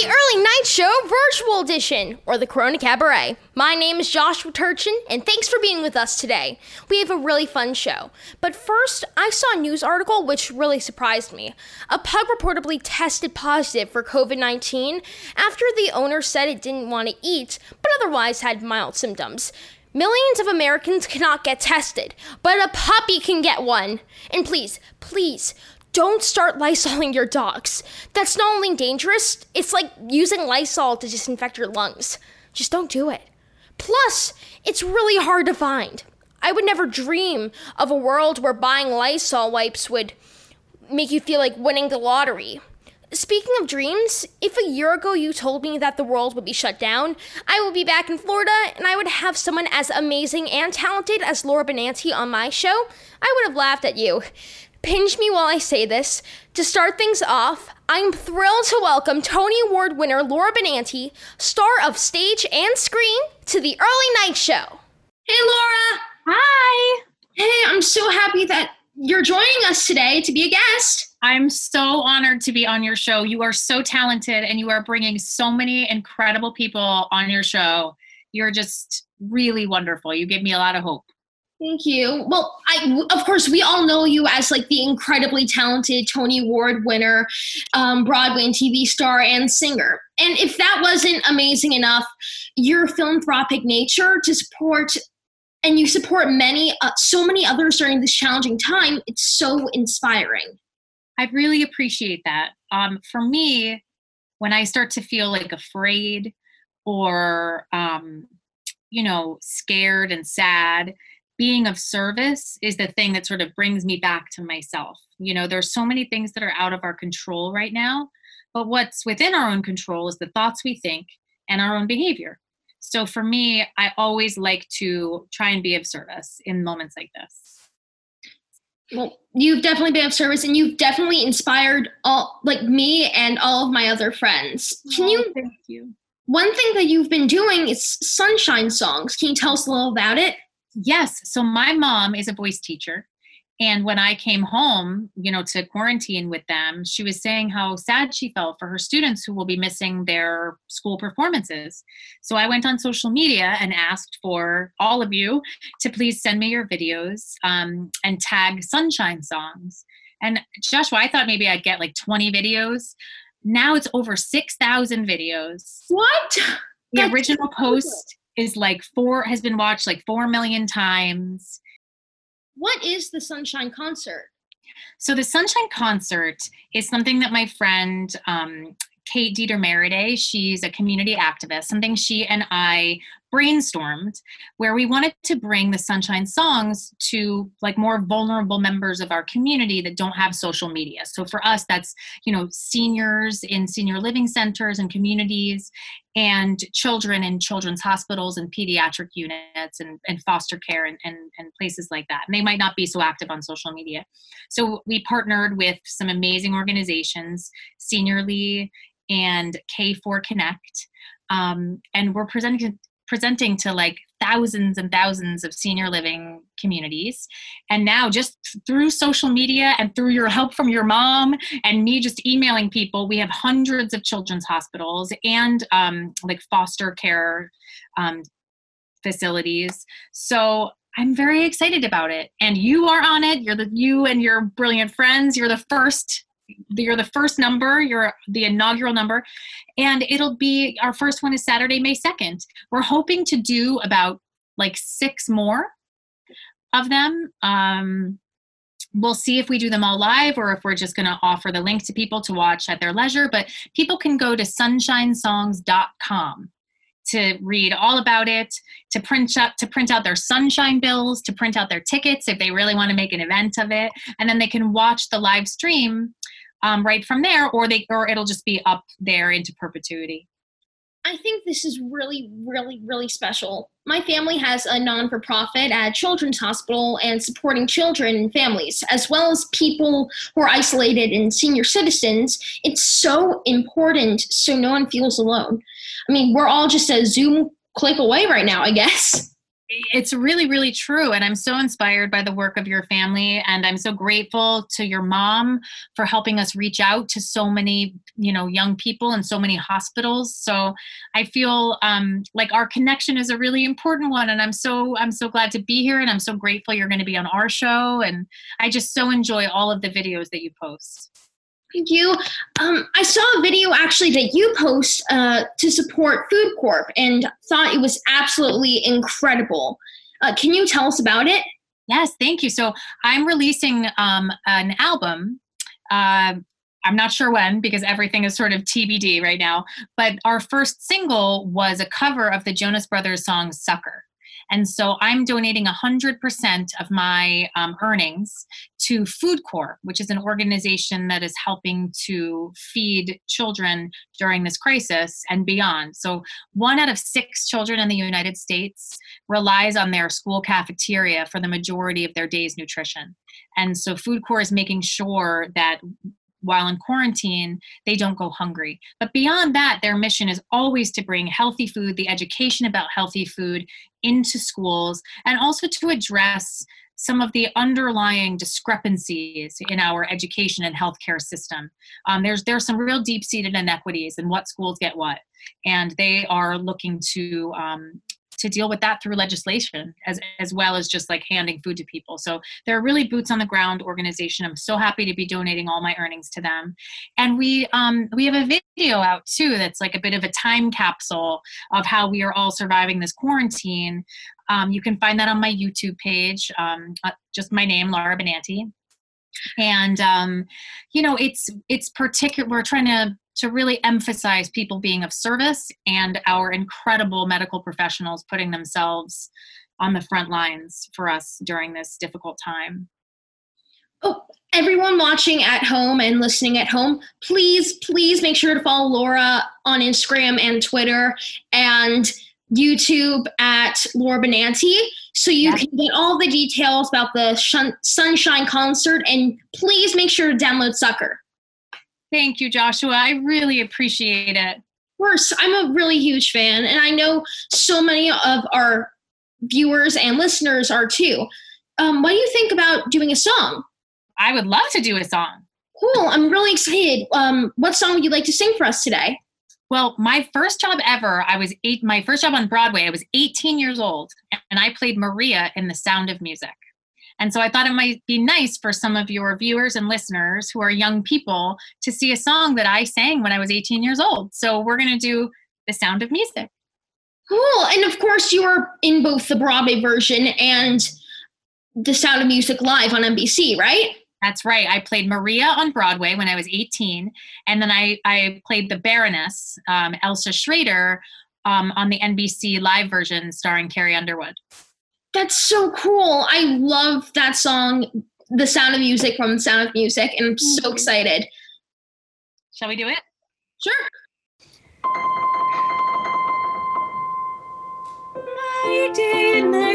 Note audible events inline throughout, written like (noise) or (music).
The Early Night Show Virtual Edition, or the Corona Cabaret. My name is Joshua Turchin, and thanks for being with us today. We have a really fun show. But first, I saw a news article which really surprised me. A pug reportedly tested positive for COVID 19 after the owner said it didn't want to eat, but otherwise had mild symptoms. Millions of Americans cannot get tested, but a puppy can get one. And please, please, don't start Lysoling your dogs. That's not only dangerous, it's like using Lysol to disinfect your lungs. Just don't do it. Plus, it's really hard to find. I would never dream of a world where buying Lysol wipes would make you feel like winning the lottery. Speaking of dreams, if a year ago you told me that the world would be shut down, I would be back in Florida and I would have someone as amazing and talented as Laura Benanti on my show, I would have laughed at you. Pinch me while I say this. To start things off, I'm thrilled to welcome Tony Award winner Laura Benanti, star of stage and screen, to the Early Night Show. Hey, Laura. Hi. Hey, I'm so happy that you're joining us today to be a guest. I'm so honored to be on your show. You are so talented and you are bringing so many incredible people on your show. You're just really wonderful. You give me a lot of hope. Thank you. Well, I of course we all know you as like the incredibly talented Tony Award winner, um, Broadway and TV star and singer. And if that wasn't amazing enough, your philanthropic nature to support and you support many uh, so many others during this challenging time. It's so inspiring. I really appreciate that. Um, for me, when I start to feel like afraid or um, you know scared and sad being of service is the thing that sort of brings me back to myself. You know, there's so many things that are out of our control right now, but what's within our own control is the thoughts we think and our own behavior. So for me, I always like to try and be of service in moments like this. Well, you've definitely been of service and you've definitely inspired all like me and all of my other friends. Can oh, you thank you. One thing that you've been doing is sunshine songs. Can you tell us a little about it? Yes. So my mom is a voice teacher. And when I came home, you know, to quarantine with them, she was saying how sad she felt for her students who will be missing their school performances. So I went on social media and asked for all of you to please send me your videos um, and tag sunshine songs. And Joshua, I thought maybe I'd get like 20 videos. Now it's over 6,000 videos. What? The That's original post is like four has been watched like four million times. What is the Sunshine Concert? So the Sunshine Concert is something that my friend um, Kate Dieter Meride, she's a community activist, something she and I brainstormed where we wanted to bring the sunshine songs to like more vulnerable members of our community that don't have social media. So for us that's you know seniors in senior living centers and communities and children in children's hospitals and pediatric units and, and foster care and, and, and places like that. And they might not be so active on social media. So we partnered with some amazing organizations seniorly and K4Connect um, and we're presenting presenting to like thousands and thousands of senior living communities. And now, just through social media and through your help from your mom and me just emailing people, we have hundreds of children's hospitals and um, like foster care um, facilities. So I'm very excited about it. And you are on it. You're the you and your brilliant friends. You're the first you're the first number you're the inaugural number and it'll be our first one is saturday may 2nd we're hoping to do about like six more of them. Um, we'll see if we do them all live or if we're just going to offer the link to people to watch at their leisure but people can go to sunshinesongs.com to read all about it to print out to print out their sunshine bills to print out their tickets if they really want to make an event of it and then they can watch the live stream um, right from there, or they or it'll just be up there into perpetuity. I think this is really, really, really special. My family has a non for profit at Children's Hospital and supporting children and families, as well as people who are isolated and senior citizens. It's so important so no one feels alone. I mean, we're all just a Zoom click away right now, I guess. (laughs) it's really really true. And i'm so inspired by the work of your family. And i'm so grateful to your mom for helping us reach out to so many you know young people and so many hospitals. So i feel um, like our connection is a really important one. And i'm so i'm so glad to be here. And i'm so grateful you're going to be on our show. And i just so enjoy all of the videos that you post Thank you. Um, I saw a video actually that you post uh, to support FoodCorps and thought it was absolutely incredible. Uh, can you tell us about it? Yes, thank you. So I'm releasing um, an album. Uh, I'm not sure when because everything is sort of TBD right now. But our first single was a cover of the Jonas Brothers song Sucker. And so I'm donating 100% of my um, earnings to FoodCorps, which is an organization that is helping to feed children during this crisis and beyond. So one out of six children in the United States relies on their school cafeteria for the majority of their day's nutrition. And so FoodCorps is making sure that while in quarantine, they don't go hungry. But beyond that, their mission is always to bring healthy food, the education about healthy food into schools, and also to address some of the underlying discrepancies in our education and healthcare system. Um, there's there's some real deep-seated inequities in what schools get what, and they are looking to um, to deal with that through legislation as, as well as just like handing food to people. So they're a really boots on the ground organization. I'm so happy to be donating all my earnings to them. And we um, we have a video out too that's like a bit of a time capsule of how we are all surviving this quarantine. Um, you can find that on my YouTube page, um, uh, just my name, Laura Benanti and um, you know it's it's particular we're trying to to really emphasize people being of service and our incredible medical professionals putting themselves on the front lines for us during this difficult time. Oh, everyone watching at home and listening at home, please, please make sure to follow Laura on Instagram and Twitter and YouTube at Laura Benanti so you can get all the details about the Sunshine concert and please make sure to download Sucker. Thank you, Joshua. I really appreciate it. Of course, I'm a really huge fan, and I know so many of our viewers and listeners are too. Um, what do you think about doing a song? I would love to do a song. Cool. I'm really excited. Um, what song would you like to sing for us today? Well, my first job ever, I was eight, my first job on Broadway, I was 18 years old, and I played Maria in The Sound of Music. And so I thought it might be nice for some of your viewers and listeners who are young people to see a song that I sang when I was 18 years old. So we're going to do The Sound of Music. Cool. And of course, you were in both the Broadway version and The Sound of Music live on NBC, right? That's right. I played Maria on Broadway when I was 18. And then I, I played the Baroness, um, Elsa Schraeder, um, on the NBC live version starring Carrie Underwood. That's so cool. I love that song, The Sound of Music from The Sound of Music, and I'm so mm-hmm. excited. Shall we do it? Sure. Night in the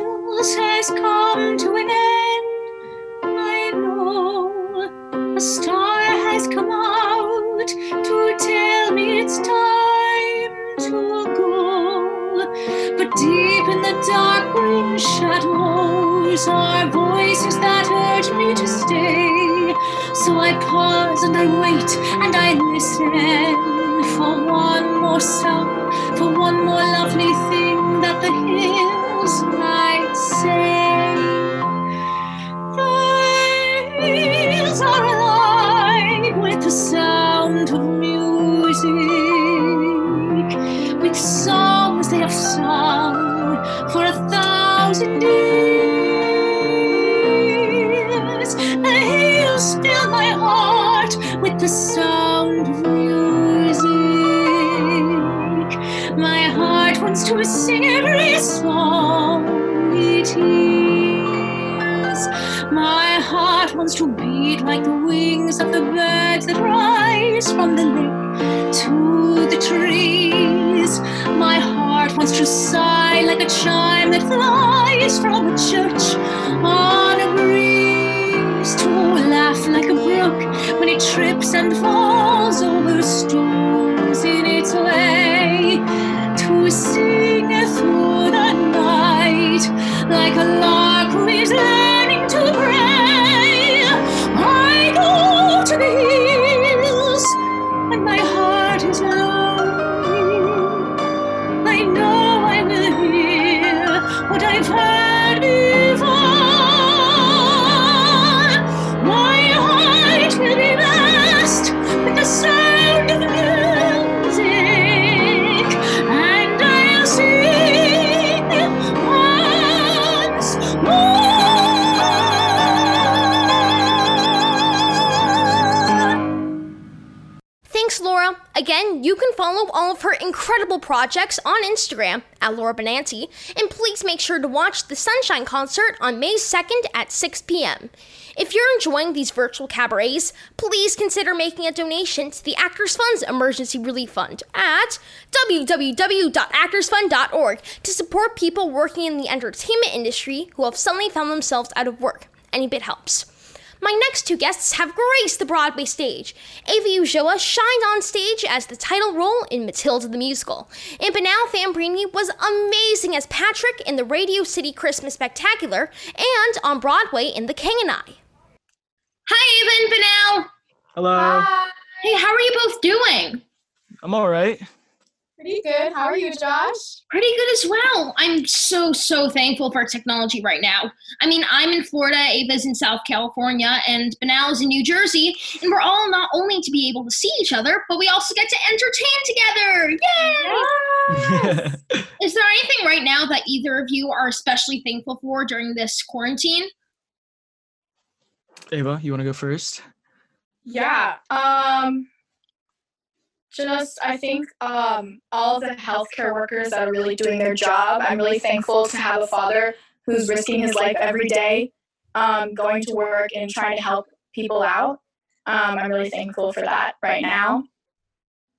hills has come to an end. I know a star has come out to tell me it's time to go. But deep in the dark, green shadows are voices that urge me to stay. So I pause and I wait and I listen for one more song, for one more lovely thing that the hills might say. The hills are alive with the sound of music, with songs for a thousand years. The hills fill my heart with the sound of music. My heart wants to sing every song wants to beat like the wings of the birds that rise from the lake to the trees. My heart wants to sigh like a chime that flies from a church on a breeze. To laugh like a brook when it trips and falls over stones in its way. To sing through the night. like a lark all projects on Instagram at Laura Benanti, and please make sure to watch the Sunshine concert on May 2nd at 6 p.m. If you're enjoying these virtual cabarets, please consider making a donation to the Actors Fund's Emergency Relief Fund at www.actorsfund.org to support people working in the entertainment industry who have suddenly found themselves out of work. Any bit helps. My next two guests have graced the Broadway stage. Ava Ulloa shined on stage as the title role in Matilda the Musical, and Bonale Fambrini was amazing as Patrick in the Radio City Christmas Spectacular and on Broadway in The King and I. Hi, Ava and Bonale. Hello. Hey, how are you both doing? I'm all right. Pretty good. How are you, Josh? Pretty good as well. I'm so, so thankful for technology right now. I mean, I'm in Florida, Ava's in South California, and Bonale's in New Jersey, and we're all not only to be able to see each other, but we also get to entertain together. Yay! (laughs) Is there anything right now that either of you are especially thankful for during this quarantine? Ava, you want to go first? Yeah. Um just I think um all the healthcare workers that are really doing their job. I'm really thankful to have a father who's risking his life every day, um, going to work and trying to help people out. Um, I'm really thankful for that right now.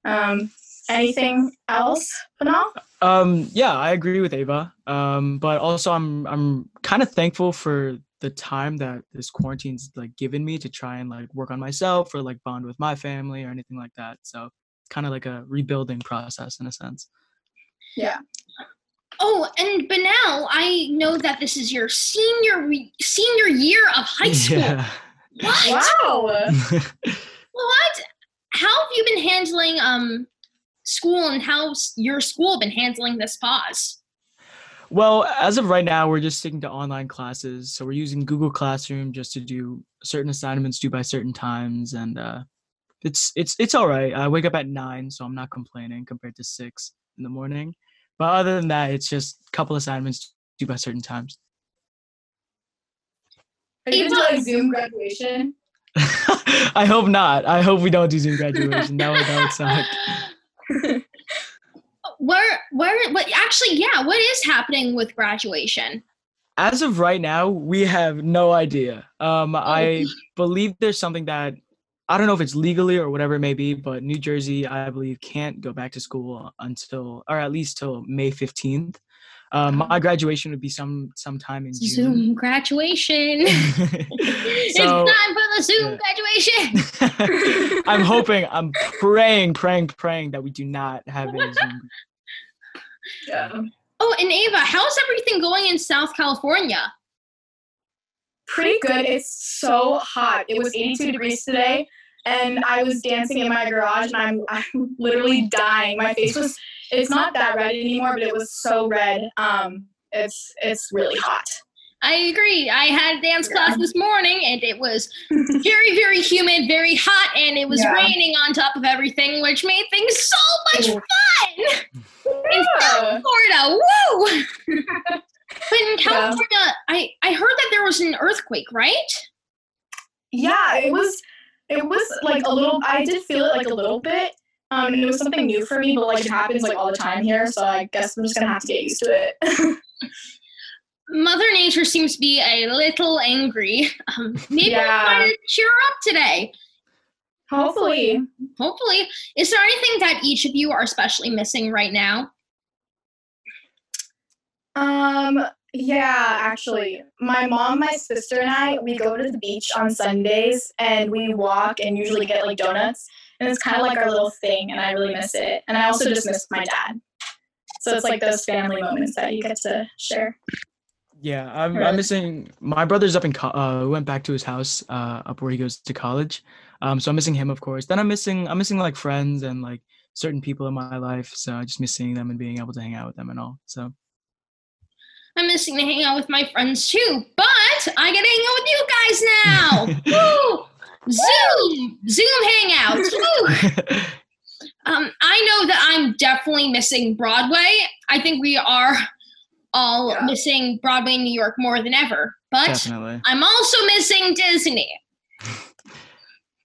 Um, anything else, Bonale? Um, yeah, I agree with Ava. Um, but also I'm I'm kind of thankful for the time that this quarantine's like given me to try and like work on myself or like bond with my family or anything like that. So kind of like a rebuilding process in a sense. Yeah. Oh, and Bonale, I know that this is your senior re- senior year of high school. Yeah. What? Wow. (laughs) What? How have you been handling um school and how's your school been handling this pause? well, as of right now, we're just sticking to online classes. So we're using Google Classroom just to do certain assignments due by certain times, and uh, it's it's it's all right. I wake up at nine, so I'm not complaining compared to six in the morning. But other than that, it's just a couple assignments due by certain times. Are you gonna do like Zoom graduation? (laughs) I hope not. I hope we don't do Zoom graduation. That would that would suck. (laughs) Where where what actually yeah, what is happening with graduation? As of right now, we have no idea. Um, I believe there's something that I don't know if it's legally or whatever it may be, but New Jersey, I believe, can't go back to school until, or at least till May 15th. Um, my graduation would be some sometime in June. Zoom graduation. (laughs) it's time for the Zoom yeah. graduation. (laughs) I'm hoping, I'm praying, praying, praying that we do not have a Zoom. (laughs) Yeah. Oh, and Ava, how's everything going in South California? Pretty good. It's so hot. It was 82 degrees today, and I was dancing in my garage, and I'm I'm (laughs) literally dying. My face was it's not that red anymore, but it was so red. Um, it's it's really hot. I agree. I had dance Yeah. class this morning and it was very, very humid, very hot, and it was Yeah. raining on top of everything, which made things so much fun. (laughs) In Yeah. Florida, woo! but in California, I, I heard that there was an earthquake, right? Yeah, it was it was like a little I did feel it like a little bit. Um and it was something new for me, but like it happens like all the time here, so I guess I'm just gonna have to get used to it. Mother Nature seems to be a little angry. Um, maybe Yeah. we'll try to cheer her up today. Hopefully. Hopefully. Is there anything that each of you are especially missing right now? Um yeah, actually. My mom, my sister and I, we go to the beach on Sundays and we walk and usually get like donuts. And it's kind of like our little thing and I really miss it. And I also just miss my dad. So it's like those family moments that you get to share. Yeah, I'm, I'm missing. My brother's up in. Co- uh, went back to his house, uh, up where he goes to college. Um, so I'm missing him, of course. Then I'm missing. I'm missing like friends and like certain people in my life. So I just miss seeing them and being able to hang out with them and all. So I'm missing to hang out with my friends too, but I get to hang out with you guys now. (laughs) Woo! Zoom, Zoom hangouts. (laughs) Woo! Um, I know that I'm definitely missing Broadway. I think we are all Yeah. missing Broadway in New York more than ever. But definitely. I'm also missing Disney.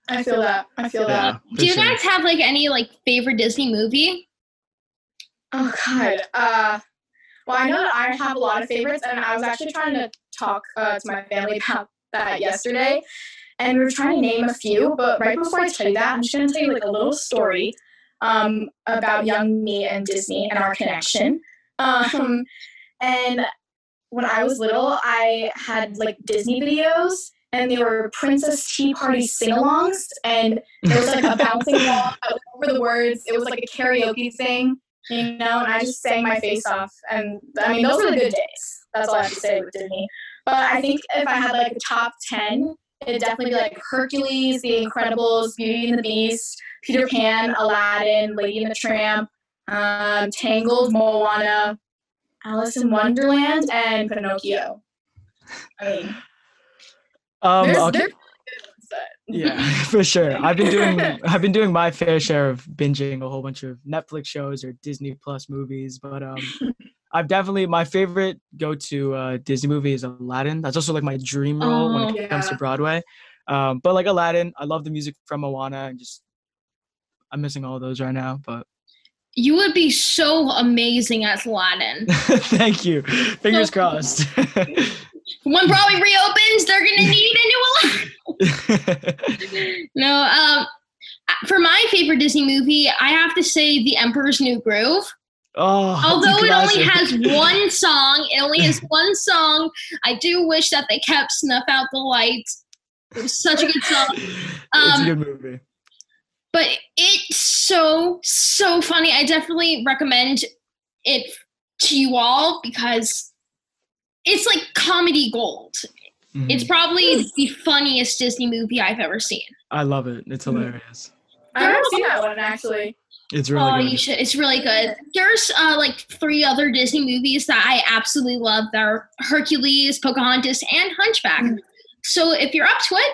I feel that. I feel Yeah, that. Do you sure. guys have like any like favorite Disney movie? Oh God. Uh, well, I know that I have a lot of favorites, and I was actually trying to talk uh, to my family about that yesterday, and we were trying to name a few. But right before I tell you that, I'm just gonna tell you like a little story um, about young me and Disney and our connection. Um, and when I was little, I had like Disney videos, and they were Princess Tea Party sing-alongs, and there was like a bouncing (laughs) ball over the words. It was like a karaoke thing you know, and I just sang my face off. And I mean, those were the good days. That's all I have to say with Disney. But I think if I had like a top 10, it'd definitely be like Hercules, The Incredibles, Beauty and the Beast, Peter Pan, Aladdin, Lady and the Tramp, um, Tangled, Moana, Alice in Wonderland, and Pinocchio. I mean, Um, there's, okay. there's yeah (laughs) (laughs) for sure. I've been doing (laughs) i've been doing my fair share of binging a whole bunch of netflix shows or disney plus movies but um i've definitely my favorite go-to uh disney movie is aladdin. That's also like my dream role when Oh, it comes to broadway. Um but like aladdin i love the music from moana and just i'm missing all those right now but You would be so amazing as Aladdin. thank you. Fingers So- crossed when Broadway reopens, they're gonna need a new (laughs) Aladdin. No, um, for my favorite Disney movie, I have to say The Emperor's New Groove. oh Although it only has (laughs) one song, it only has one song. I do wish that they kept Snuff Out the Lights. It was such a good song. (laughs) it's Um, a good movie but it's so so funny i definitely recommend it to you all because it's like comedy gold. Mhm. it's probably the funniest disney movie i've ever seen. I love it. It's Mhm. hilarious. I haven't seen that one actually. it's really oh good. you should it's really good. There's uh like three other disney movies that i absolutely love that are hercules pocahontas and hunchback. Mm. so if you're up to it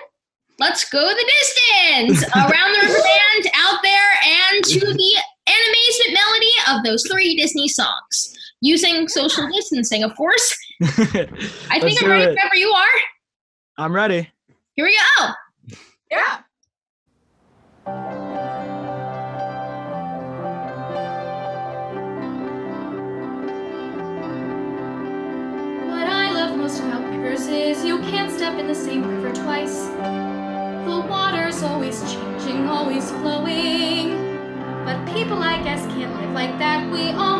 let's go the distance (laughs) around the river band out there and to the animation melody of those three disney songs. Using social distancing of course i think i'm ready it. whenever you are i'm ready here we go Yeah. What I love most about rivers is you can't step in the same river twice. The water's always changing, always flowing. But people, I guess, can't live like that. We all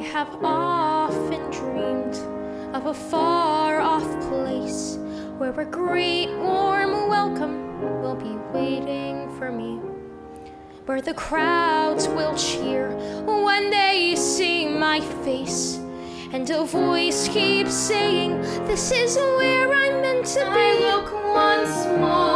have often dreamed of a far off place where a great warm welcome will be waiting for me. Where the crowds will cheer when they see my face. And a voice keeps saying, This is where I'm meant to be. I look once more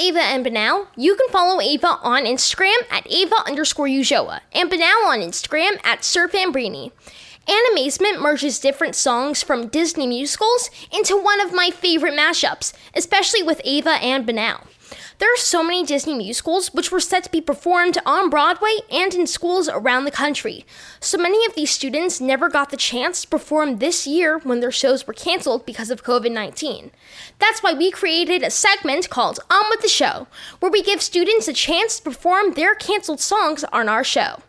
Bonale, you can follow Ava on Instagram at Ava underscore Ulloa and Bonale on Instagram at Sir Fambrini. Animazement merges different songs from Disney musicals into one of my favorite mashups, especially with Ava and Bonale. There are so many Disney musicals which were set to be performed on Broadway and in schools around the country. So many of these students never got the chance to perform this year when their shows were canceled because of COVID 19. That's why we created a segment called On with the Show, where we give students a chance to perform their canceled songs on our show.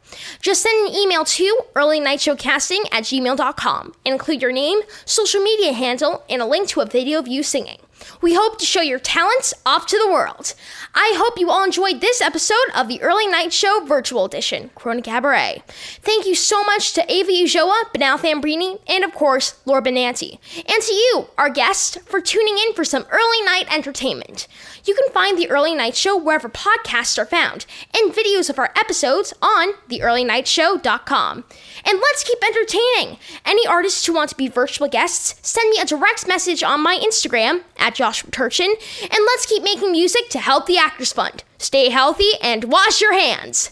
Just send an email to earlynightshowcasting at gmail.com and include your name, social media handle, and a link to a video of you singing. We hope to show your talents off to the world. I hope you all enjoyed this episode of the Early Night Show Virtual Edition, Corona Cabaret. Thank you so much to Ava Ulloa, Bonale Fambrini, and of course, Laura Benanti. And to you, our guest, for tuning in for some early night entertainment. You can find The Early Night Show wherever podcasts are found, and videos of our episodes on theearlynightshow.com. And let's keep entertaining! Any artists who want to be virtual guests, send me a direct message on my Instagram at Joshua Turchin, and let's keep making music to help the Actors Fund. Stay healthy and wash your hands!